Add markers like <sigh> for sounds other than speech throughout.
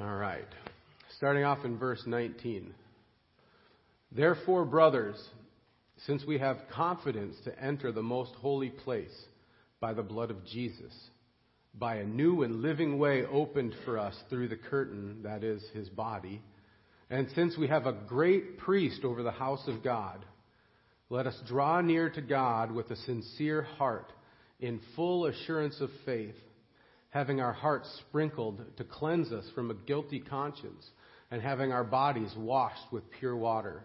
All right. Starting off in verse 19. Therefore, brothers, since we have confidence to enter the most holy place by the blood of Jesus, by a new and living way opened for us through the curtain, that is, his body, and since we have a great priest over the house of God, let us draw near to God with a sincere heart, in full assurance of faith having our hearts sprinkled to cleanse us from a guilty conscience, and having our bodies washed with pure water.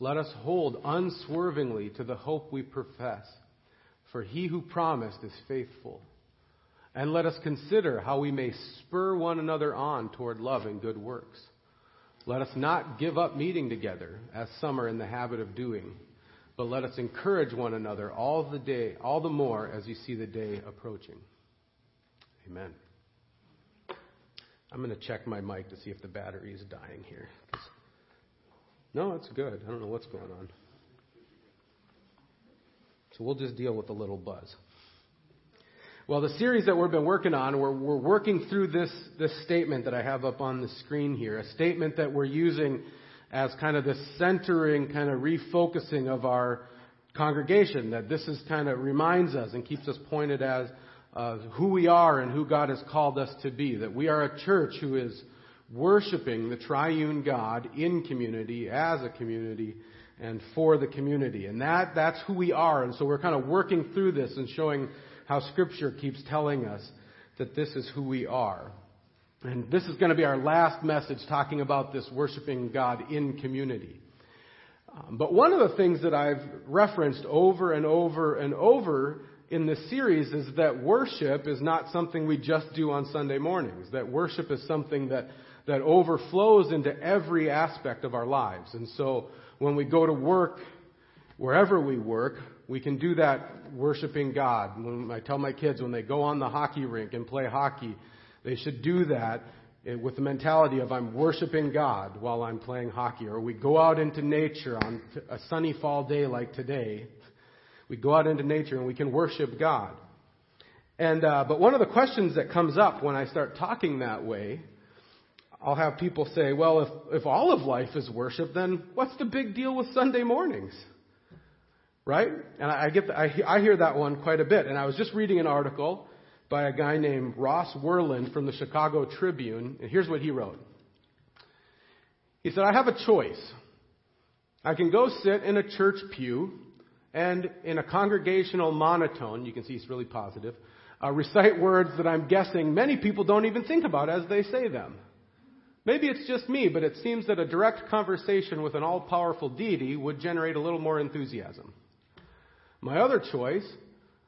Let us hold unswervingly to the hope we profess, for he who promised is faithful. And let us consider how we may spur one another on toward love and good works. Let us not give up meeting together, as some are in the habit of doing, but let us encourage one another all the day, all the more as you see the day approaching. Amen. I'm going to check my mic to see if the battery is dying here. No, it's good. I don't know what's going on. So we'll just deal with a little buzz. Well, the series that we've been working on, we're, we're working through this, this statement that I have up on the screen here, a statement that we're using as kind of the centering, kind of refocusing of our congregation, that this is kind of reminds us and keeps us pointed as uh, who we are and who God has called us to be. That we are a church who is worshiping the triune God in community, as a community, and for the community. And that, that's who we are. And so we're kind of working through this and showing how Scripture keeps telling us that this is who we are. And this is going to be our last message talking about this worshiping God in community. Um, but one of the things that I've referenced over and over and over in this series is that worship is not something we just do on Sunday mornings. That worship is something that, that overflows into every aspect of our lives. And so when we go to work, wherever we work, we can do that worshiping God. When I tell my kids when they go on the hockey rink and play hockey, they should do that eh, with the mentality of I'm worshiping God while I'm playing hockey. Or we go out into nature on a sunny fall day like today we go out into nature and we can worship God. And uh, but one of the questions that comes up when I start talking that way, I'll have people say, "Well, if if all of life is worship, then what's the big deal with Sunday mornings?" Right? And I, I get the, I, I hear that one quite a bit. And I was just reading an article by a guy named Ross Werland from the Chicago Tribune, and here's what he wrote. He said, "I have a choice. I can go sit in a church pew and in a congregational monotone, you can see it's really positive, uh, recite words that I'm guessing many people don't even think about as they say them. Maybe it's just me, but it seems that a direct conversation with an all powerful deity would generate a little more enthusiasm. My other choice,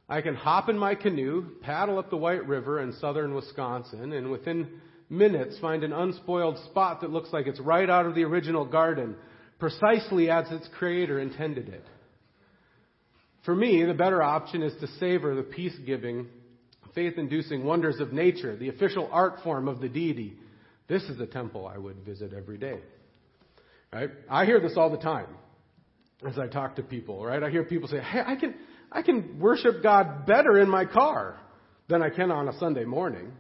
I can hop in my canoe, paddle up the White River in southern Wisconsin, and within minutes find an unspoiled spot that looks like it's right out of the original garden, precisely as its creator intended it. For me, the better option is to savor the peace giving, faith inducing wonders of nature, the official art form of the deity. This is a temple I would visit every day. Right? I hear this all the time as I talk to people, right? I hear people say, hey, I can, I can worship God better in my car than I can on a Sunday morning.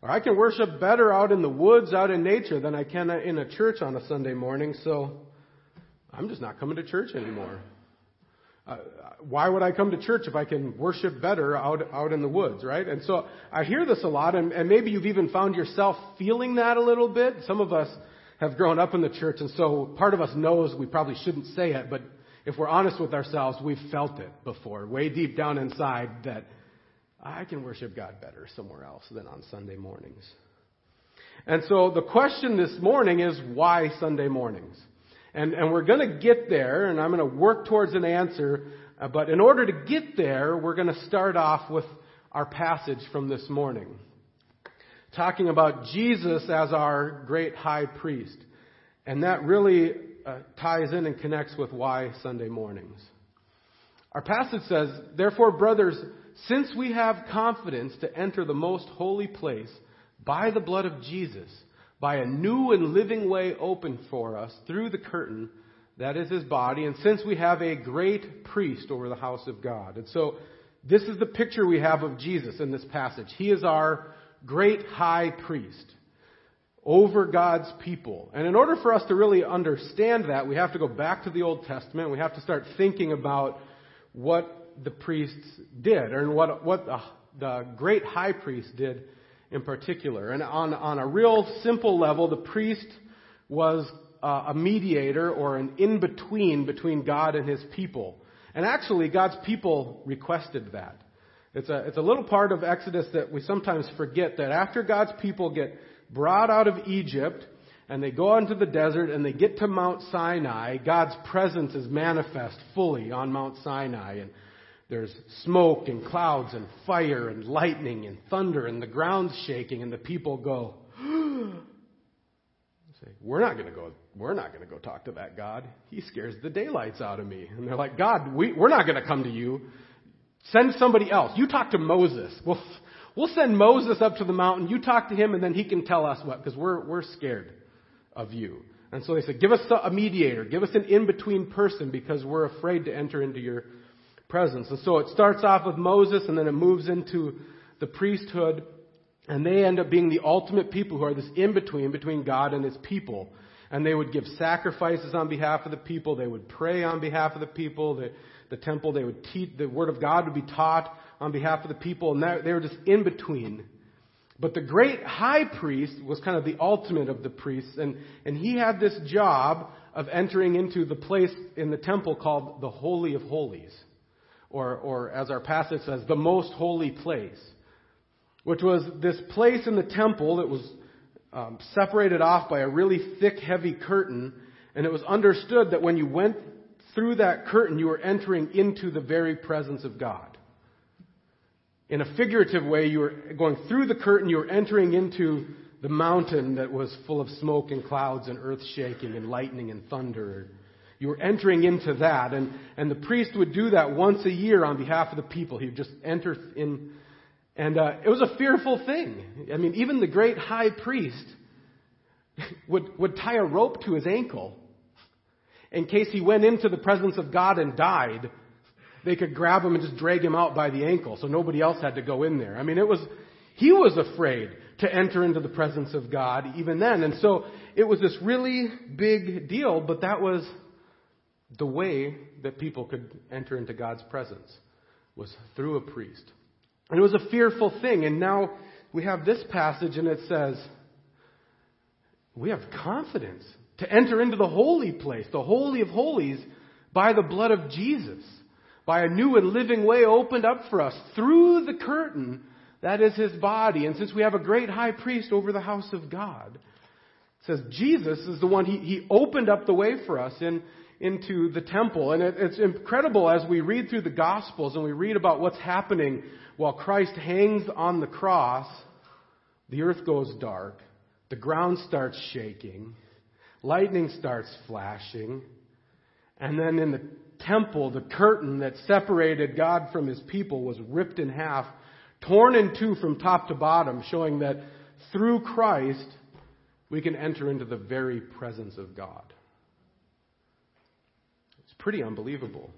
Or I can worship better out in the woods, out in nature, than I can in a church on a Sunday morning, so I'm just not coming to church anymore. Uh, why would I come to church if I can worship better out, out in the woods, right? And so I hear this a lot, and, and maybe you've even found yourself feeling that a little bit. Some of us have grown up in the church, and so part of us knows we probably shouldn't say it, but if we're honest with ourselves, we've felt it before, way deep down inside, that I can worship God better somewhere else than on Sunday mornings. And so the question this morning is why Sunday mornings? And, and we're going to get there, and I'm going to work towards an answer. Uh, but in order to get there, we're going to start off with our passage from this morning, talking about Jesus as our great high priest. And that really uh, ties in and connects with why Sunday mornings. Our passage says, Therefore, brothers, since we have confidence to enter the most holy place by the blood of Jesus, by a new and living way opened for us through the curtain that is his body, and since we have a great priest over the house of God. And so, this is the picture we have of Jesus in this passage. He is our great high priest. over God's people. And in order for us to really understand that, we have to go back to the Old Testament. We have to start thinking about what the priests did, or what, what the, the great high priest did in particular. And on, on a real simple level, the priest was uh, a mediator or an in between between God and his people. And actually, God's people requested that. It's a, it's a little part of Exodus that we sometimes forget that after God's people get brought out of Egypt and they go into the desert and they get to Mount Sinai, God's presence is manifest fully on Mount Sinai. And there's smoke and clouds and fire and lightning and thunder and the ground's shaking and the people go, <gasps> say, we're not going to go, we're not going to go talk to that God. He scares the daylights out of me. And they're like, God, we, we're not going to come to you. Send somebody else. You talk to Moses. We'll, we'll send Moses up to the mountain. You talk to him and then he can tell us what, because we're, we're scared of you. And so they said, give us a mediator. Give us an in-between person because we're afraid to enter into your presence. And so it starts off with Moses and then it moves into the priesthood. And they end up being the ultimate people who are this in-between between God and his people. And they would give sacrifices on behalf of the people. They would pray on behalf of the people. The, the temple, they would teach, the word of God would be taught on behalf of the people. And they were just in between. But the great high priest was kind of the ultimate of the priests. And, and he had this job of entering into the place in the temple called the Holy of Holies or, or as our passage says, the most holy place, which was this place in the temple that was um, separated off by a really thick, heavy curtain, and it was understood that when you went through that curtain, you were entering into the very presence of God. In a figurative way, you were going through the curtain, you were entering into the mountain that was full of smoke and clouds and earth shaking and lightning and thunder you were entering into that. And, and the priest would do that once a year on behalf of the people. He would just enter in. And uh, it was a fearful thing. I mean, even the great high priest <laughs> would, would tie a rope to his ankle in case he went into the presence of God and died. They could grab him and just drag him out by the ankle so nobody else had to go in there. I mean, it was, he was afraid to enter into the presence of God even then. And so it was this really big deal, but that was the way that people could enter into God's presence was through a priest. And it was a fearful thing. And now we have this passage and it says, we have confidence to enter into the holy place, the holy of holies, by the blood of Jesus, by a new and living way opened up for us through the curtain that is his body. And since we have a great high priest over the house of God, it says Jesus is the one, he, he opened up the way for us in, into the temple. And it, it's incredible as we read through the Gospels and we read about what's happening while Christ hangs on the cross. The earth goes dark, the ground starts shaking, lightning starts flashing, and then in the temple, the curtain that separated God from his people was ripped in half, torn in two from top to bottom, showing that through Christ we can enter into the very presence of God pretty unbelievable.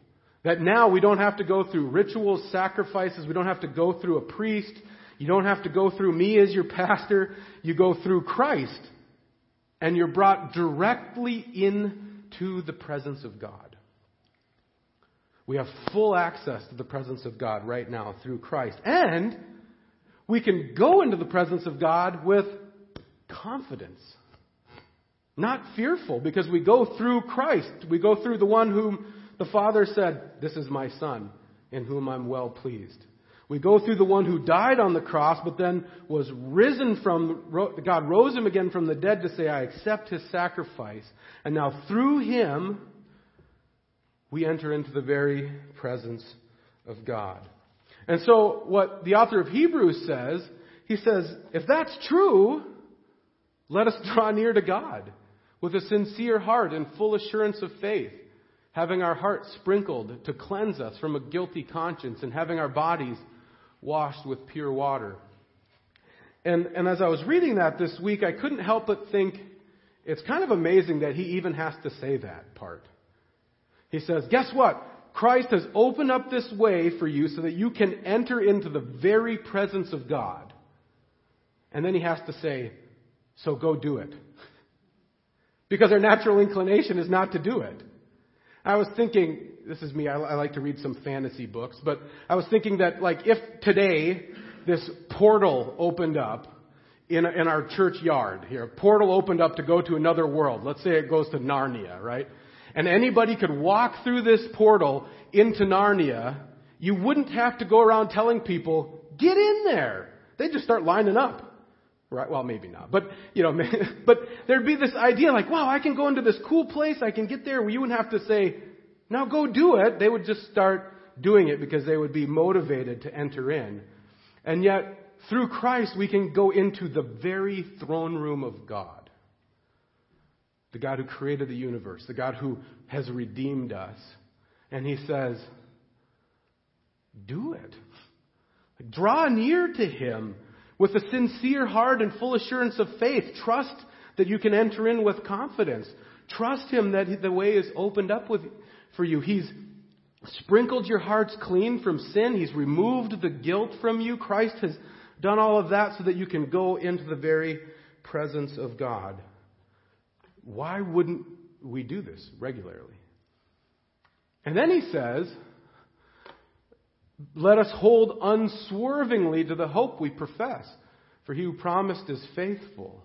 That now we don't have to go through rituals, sacrifices, we don't have to go through a priest, you don't have to go through me as your pastor, you go through Christ, and you're brought directly into the presence of God. We have full access to the presence of God right now through Christ. And we can go into the presence of God with confidence. Not fearful, because we go through Christ. We go through the one whom the Father said, This is my Son, in whom I'm well pleased. We go through the one who died on the cross, but then was risen from, God rose him again from the dead to say, I accept his sacrifice. And now through him, we enter into the very presence of God. And so, what the author of Hebrews says, he says, if that's true, let us draw near to God with a sincere heart and full assurance of faith, having our hearts sprinkled to cleanse us from a guilty conscience, and having our bodies washed with pure water. And, and as I was reading that this week, I couldn't help but think it's kind of amazing that he even has to say that part. He says, Guess what? Christ has opened up this way for you so that you can enter into the very presence of God. And then he has to say, so go do it. Because our natural inclination is not to do it. I was thinking, this is me, I, I like to read some fantasy books, but I was thinking that, like, if today this portal opened up in, in our church yard here, a portal opened up to go to another world, let's say it goes to Narnia, right? And anybody could walk through this portal into Narnia, you wouldn't have to go around telling people, get in there. They'd just start lining up. Right? Well, maybe not. But, you know, <laughs> but there'd be this idea like, wow, I can go into this cool place, I can get there. Well, you wouldn't have to say, now go do it. They would just start doing it because they would be motivated to enter in. And yet, through Christ, we can go into the very throne room of God. The God who created the universe, the God who has redeemed us. And He says, do it. Draw near to Him with a sincere heart and full assurance of faith. Trust that you can enter in with confidence. Trust Him that the way is opened up with, for you. He's sprinkled your hearts clean from sin. He's removed the guilt from you. Christ has done all of that so that you can go into the very presence of God. Why wouldn't we do this regularly? And then he says, let us hold unswervingly to the hope we profess, for he who promised is faithful.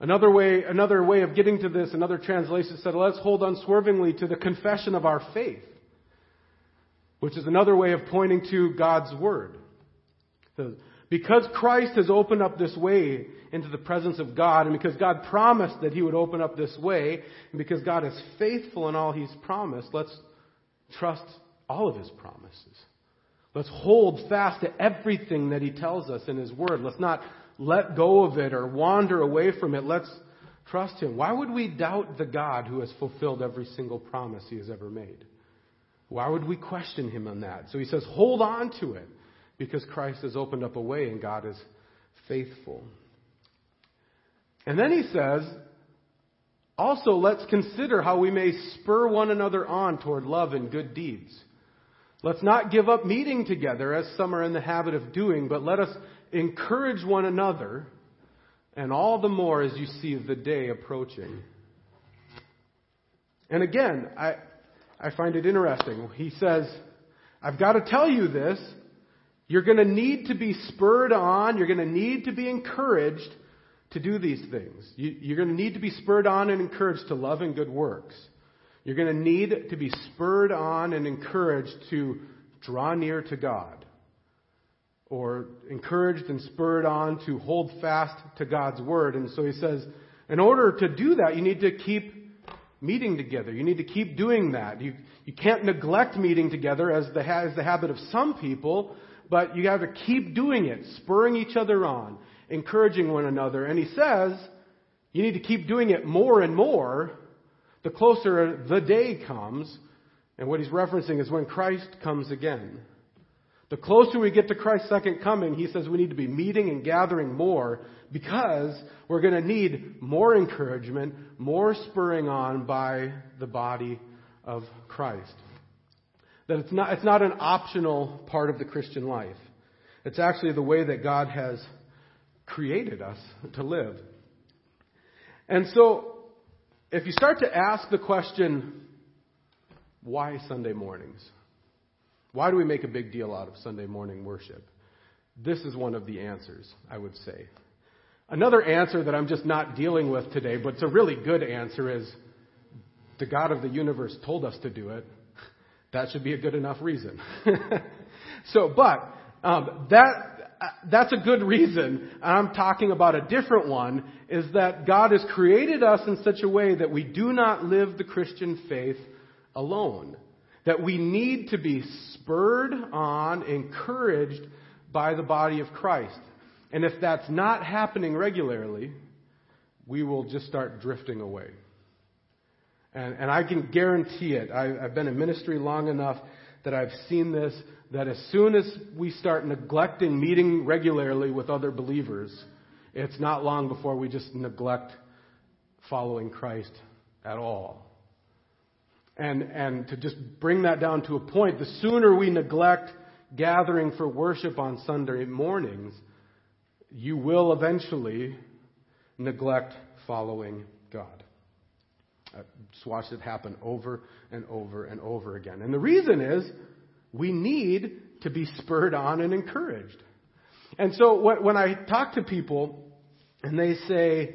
Another way, another way of getting to this, another translation said, let's hold unswervingly to the confession of our faith, which is another way of pointing to God's Word. Because Christ has opened up this way into the presence of God, and because God promised that He would open up this way, and because God is faithful in all He's promised, let's trust all of His promises. Let's hold fast to everything that He tells us in His Word. Let's not let go of it or wander away from it. Let's trust Him. Why would we doubt the God who has fulfilled every single promise He has ever made? Why would we question Him on that? So He says, hold on to it because Christ has opened up a way and God is faithful. And then He says, also let's consider how we may spur one another on toward love and good deeds. Let's not give up meeting together as some are in the habit of doing, but let us encourage one another, and all the more as you see the day approaching. And again, I, I find it interesting. He says, I've got to tell you this. You're going to need to be spurred on. You're going to need to be encouraged to do these things. You, you're going to need to be spurred on and encouraged to love and good works. You're going to need to be spurred on and encouraged to draw near to God. Or encouraged and spurred on to hold fast to God's Word. And so he says, in order to do that, you need to keep meeting together. You need to keep doing that. You, you can't neglect meeting together as the, as the habit of some people, but you have to keep doing it, spurring each other on, encouraging one another. And he says, you need to keep doing it more and more the closer the day comes, and what he's referencing is when Christ comes again. The closer we get to Christ's second coming, he says we need to be meeting and gathering more because we're going to need more encouragement, more spurring on by the body of Christ. That it's not, it's not an optional part of the Christian life. It's actually the way that God has created us to live. And so if you start to ask the question, why Sunday mornings? Why do we make a big deal out of Sunday morning worship? This is one of the answers, I would say. Another answer that I'm just not dealing with today, but it's a really good answer, is the God of the universe told us to do it. That should be a good enough reason. <laughs> so, but um, that Uh, that's a good reason. And I'm talking about a different one, is that God has created us in such a way that we do not live the Christian faith alone. That we need to be spurred on, encouraged by the body of Christ. And if that's not happening regularly, we will just start drifting away. And, and I can guarantee it. I, I've been in ministry long enough that I've seen this that as soon as we start neglecting meeting regularly with other believers, it's not long before we just neglect following Christ at all. And, and to just bring that down to a point, the sooner we neglect gathering for worship on Sunday mornings, you will eventually neglect following God. I just watched it happen over and over and over again. And the reason is we need to be spurred on and encouraged. And so when I talk to people and they say,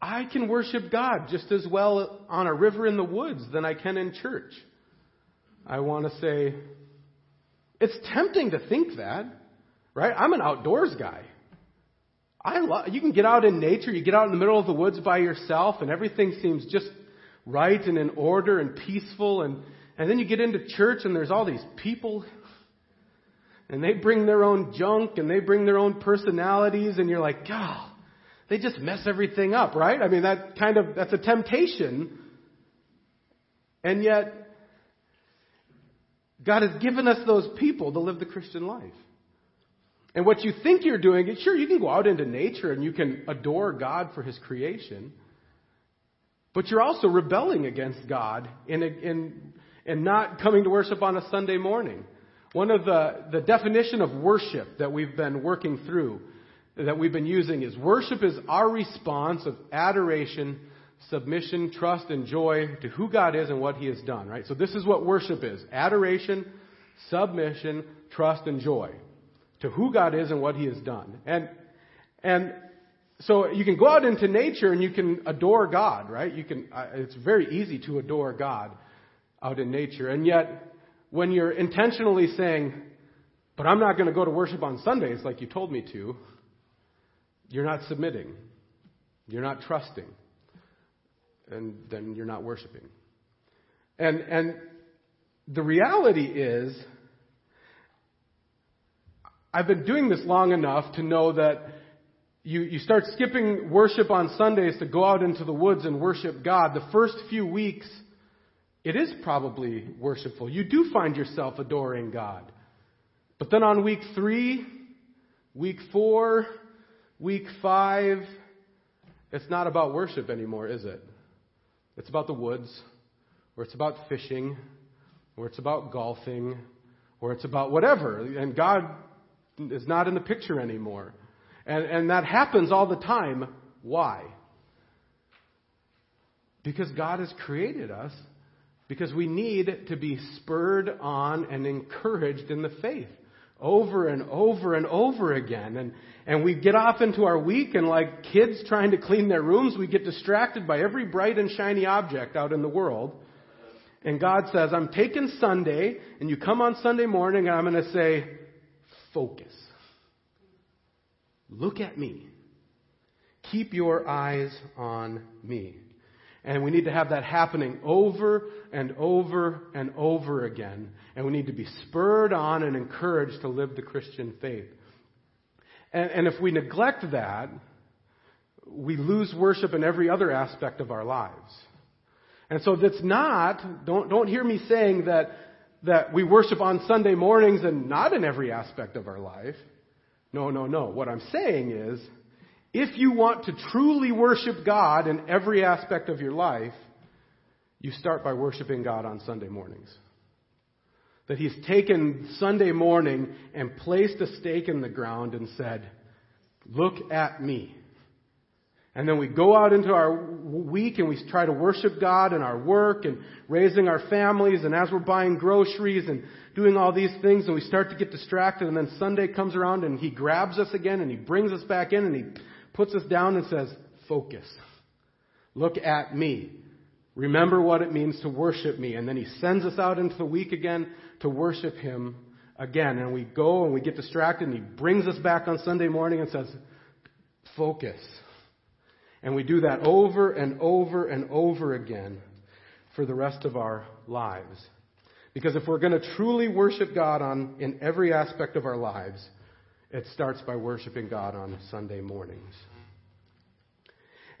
I can worship God just as well on a river in the woods than I can in church. I want to say, it's tempting to think that, right? I'm an outdoors guy. I love, you can get out in nature, you get out in the middle of the woods by yourself, and everything seems just right and in order and peaceful. And, and then you get into church, and there's all these people, and they bring their own junk, and they bring their own personalities, and you're like, God, they just mess everything up, right? I mean, that kind of, that's a temptation. And yet, God has given us those people to live the Christian life. And what you think you're doing, is sure, you can go out into nature and you can adore God for His creation, but you're also rebelling against God in, in, in not coming to worship on a Sunday morning. One of the, the definition of worship that we've been working through, that we've been using is worship is our response of adoration, submission, trust, and joy to who God is and what He has done, right? So this is what worship is. Adoration, submission, trust, and joy to who God is and what He has done. And, and so you can go out into nature and you can adore God, right? You can, uh, it's very easy to adore God out in nature. And yet, when you're intentionally saying, but I'm not going to go to worship on Sundays like you told me to, you're not submitting. You're not trusting. And then you're not worshiping. And, and the reality is, I've been doing this long enough to know that you, you start skipping worship on Sundays to go out into the woods and worship God. The first few weeks, it is probably worshipful. You do find yourself adoring God. But then on week three, week four, week five, it's not about worship anymore, is it? It's about the woods, or it's about fishing, or it's about golfing, or it's about whatever. And God is not in the picture anymore. And, and that happens all the time. Why? Because God has created us, because we need to be spurred on and encouraged in the faith over and over and over again. And, and we get off into our week, and like kids trying to clean their rooms, we get distracted by every bright and shiny object out in the world. And God says, I'm taking Sunday, and you come on Sunday morning, and I'm going to say, focus. Look at me. Keep your eyes on me. And we need to have that happening over and over and over again. And we need to be spurred on and encouraged to live the Christian faith. And, and if we neglect that, we lose worship in every other aspect of our lives. And so that's not, don't, don't hear me saying that, that we worship on Sunday mornings and not in every aspect of our life. No, no, no. What I'm saying is, if you want to truly worship God in every aspect of your life, you start by worshiping God on Sunday mornings. That He's taken Sunday morning and placed a stake in the ground and said, Look at me. And then we go out into our week and we try to worship God in our work and raising our families and as we're buying groceries and doing all these things and we start to get distracted and then Sunday comes around and He grabs us again and He brings us back in and He puts us down and says, focus. Look at me. Remember what it means to worship me. And then He sends us out into the week again to worship Him again. And we go and we get distracted and He brings us back on Sunday morning and says, focus. And we do that over and over and over again for the rest of our lives. Because if we're going to truly worship God on, in every aspect of our lives, it starts by worshiping God on Sunday mornings.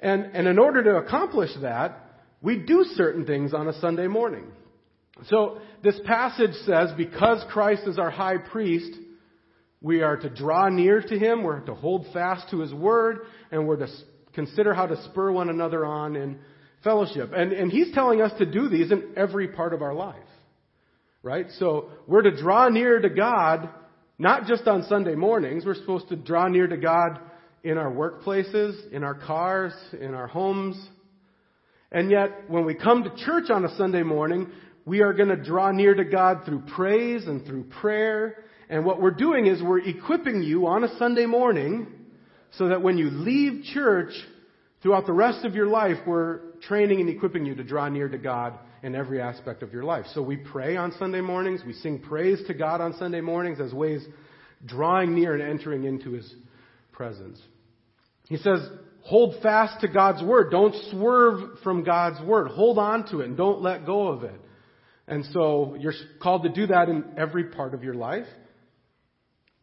And, and in order to accomplish that, we do certain things on a Sunday morning. So this passage says, because Christ is our high priest, we are to draw near to him, we're to hold fast to his word, and we're to consider how to spur one another on in fellowship. And, and he's telling us to do these in every part of our life. Right? So we're to draw near to God, not just on Sunday mornings. We're supposed to draw near to God in our workplaces, in our cars, in our homes. And yet, when we come to church on a Sunday morning, we are going to draw near to God through praise and through prayer. And what we're doing is we're equipping you on a Sunday morning so that when you leave church, throughout the rest of your life, we're training and equipping you to draw near to God in every aspect of your life. So we pray on Sunday mornings. We sing praise to God on Sunday mornings as ways drawing near and entering into His presence. He says, hold fast to God's Word. Don't swerve from God's Word. Hold on to it and don't let go of it. And so you're called to do that in every part of your life.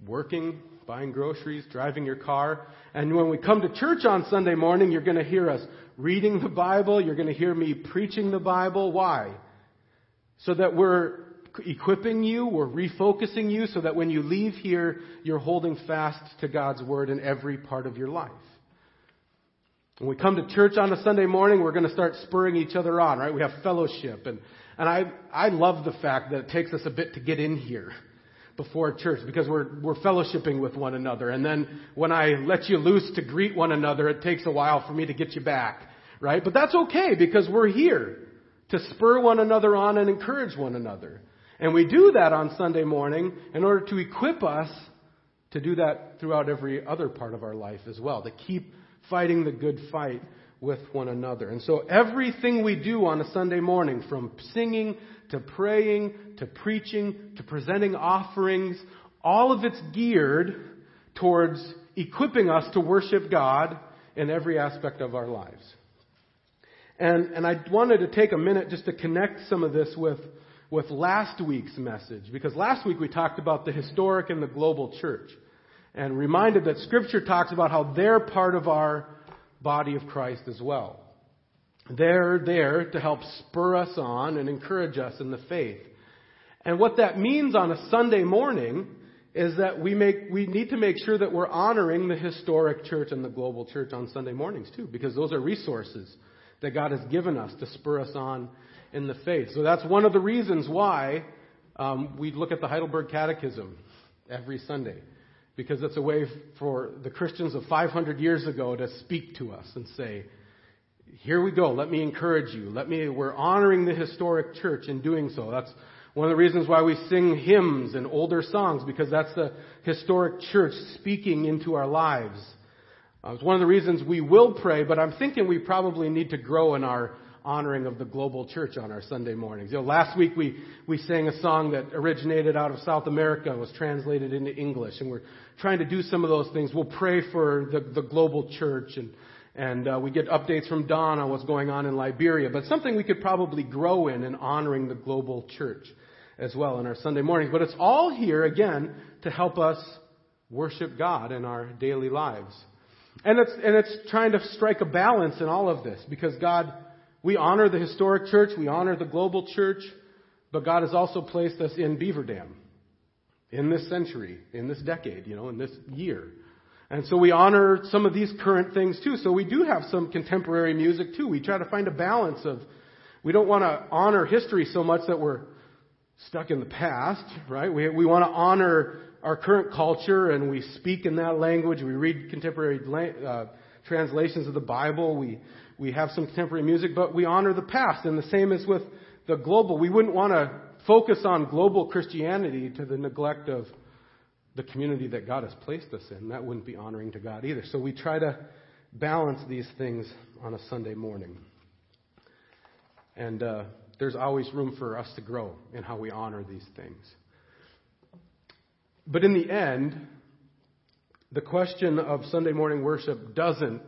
Working, buying groceries, driving your car. And when we come to church on Sunday morning, you're going to hear us reading the Bible. You're going to hear me preaching the Bible. Why? So that we're equipping you, we're refocusing you so that when you leave here, you're holding fast to God's Word in every part of your life. When we come to church on a Sunday morning, we're going to start spurring each other on, right? We have fellowship. And, and I, I love the fact that it takes us a bit to get in here before church because we're, we're fellowshipping with one another. And then when I let you loose to greet one another, it takes a while for me to get you back, right? But that's okay because we're here to spur one another on and encourage one another. And we do that on Sunday morning in order to equip us to do that throughout every other part of our life as well, to keep fighting the good fight with one another. And so everything we do on a Sunday morning, from singing to praying to preaching to presenting offerings, all of it's geared towards equipping us to worship God in every aspect of our lives. And, and I wanted to take a minute just to connect some of this with with last week's message because last week we talked about the historic and the global church and reminded that Scripture talks about how they're part of our body of Christ as well. They're there to help spur us on and encourage us in the faith. And what that means on a Sunday morning is that we make we need to make sure that we're honoring the historic church and the global church on Sunday mornings too, because those are resources that God has given us to spur us on in the faith. So that's one of the reasons why um, we look at the Heidelberg Catechism every Sunday, because it's a way for the Christians of 500 years ago to speak to us and say, "Here we go. Let me encourage you. Let me. We're honoring the historic church in doing so." That's one of the reasons why we sing hymns and older songs, because that's the historic church speaking into our lives. Uh, it's one of the reasons we will pray, but I'm thinking we probably need to grow in our honoring of the global church on our Sunday mornings. You know, last week we, we sang a song that originated out of South America and was translated into English, and we're trying to do some of those things. We'll pray for the, the global church, and, and uh, we get updates from Don on what's going on in Liberia, but something we could probably grow in in honoring the global church as well in our Sunday mornings. But it's all here, again, to help us worship God in our daily lives. And it's, and it's trying to strike a balance in all of this because God we honor the historic church, we honor the global church, but God has also placed us in Beaver Dam in this century, in this decade, you know, in this year. And so we honor some of these current things too. So we do have some contemporary music too. We try to find a balance of, we don't want to honor history so much that we're stuck in the past, right? We, we want to honor our current culture and we speak in that language. We read contemporary uh, translations of the Bible. We, we have some contemporary music, but we honor the past. And the same is with the global. We wouldn't want to focus on global Christianity to the neglect of the community that God has placed us in. That wouldn't be honoring to God either. So we try to balance these things on a Sunday morning. And uh, there's always room for us to grow in how we honor these things. But in the end, the question of Sunday morning worship doesn't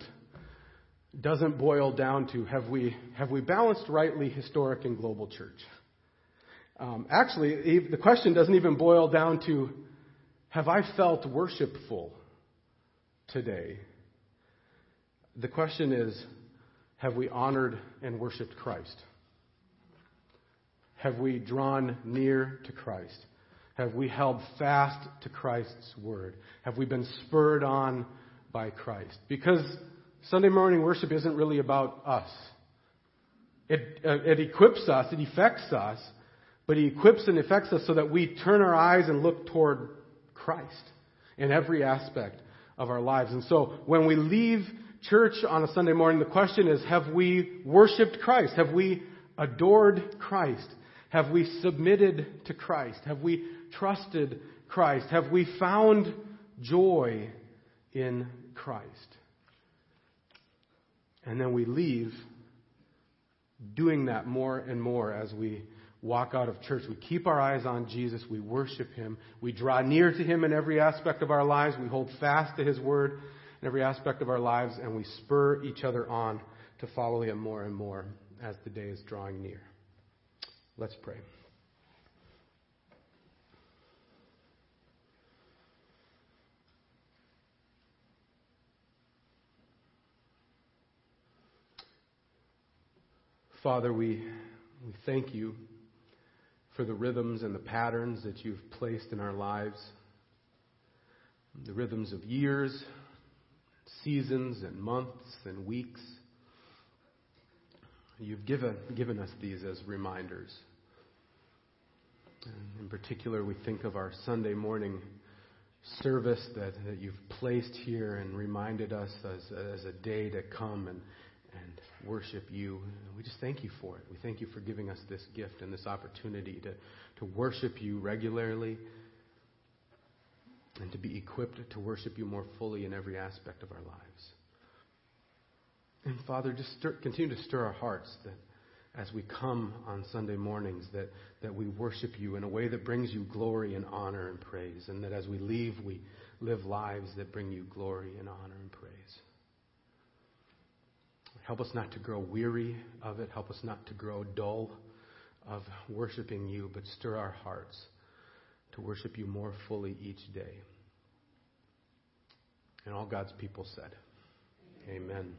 doesn't boil down to have we, have we balanced rightly historic and global church? Um, actually, the question doesn't even boil down to have I felt worshipful today? The question is have we honored and worshiped Christ? Have we drawn near to Christ? Have we held fast to Christ's word? Have we been spurred on by Christ? Because Sunday morning worship isn't really about us. It, uh, it equips us, it affects us, but He equips and affects us so that we turn our eyes and look toward Christ in every aspect of our lives. And so when we leave church on a Sunday morning, the question is, have we worshiped Christ? Have we adored Christ? Have we submitted to Christ? Have we trusted Christ? Have we found joy in Christ? And then we leave doing that more and more as we walk out of church. We keep our eyes on Jesus. We worship Him. We draw near to Him in every aspect of our lives. We hold fast to His Word in every aspect of our lives. And we spur each other on to follow Him more and more as the day is drawing near. Let's pray. Father, we, we thank you for the rhythms and the patterns that you've placed in our lives. The rhythms of years, seasons, and months and weeks. You've given, given us these as reminders. And in particular, we think of our Sunday morning service that, that you've placed here and reminded us as, as a day to come and, and worship you. We just thank you for it. We thank you for giving us this gift and this opportunity to, to worship you regularly and to be equipped to worship you more fully in every aspect of our lives. And Father, just stir, continue to stir our hearts that as we come on Sunday mornings, that, that we worship you in a way that brings you glory and honor and praise, and that as we leave, we live lives that bring you glory and honor and praise. Help us not to grow weary of it. Help us not to grow dull of worshiping you, but stir our hearts to worship you more fully each day. And all God's people said, Amen. Amen.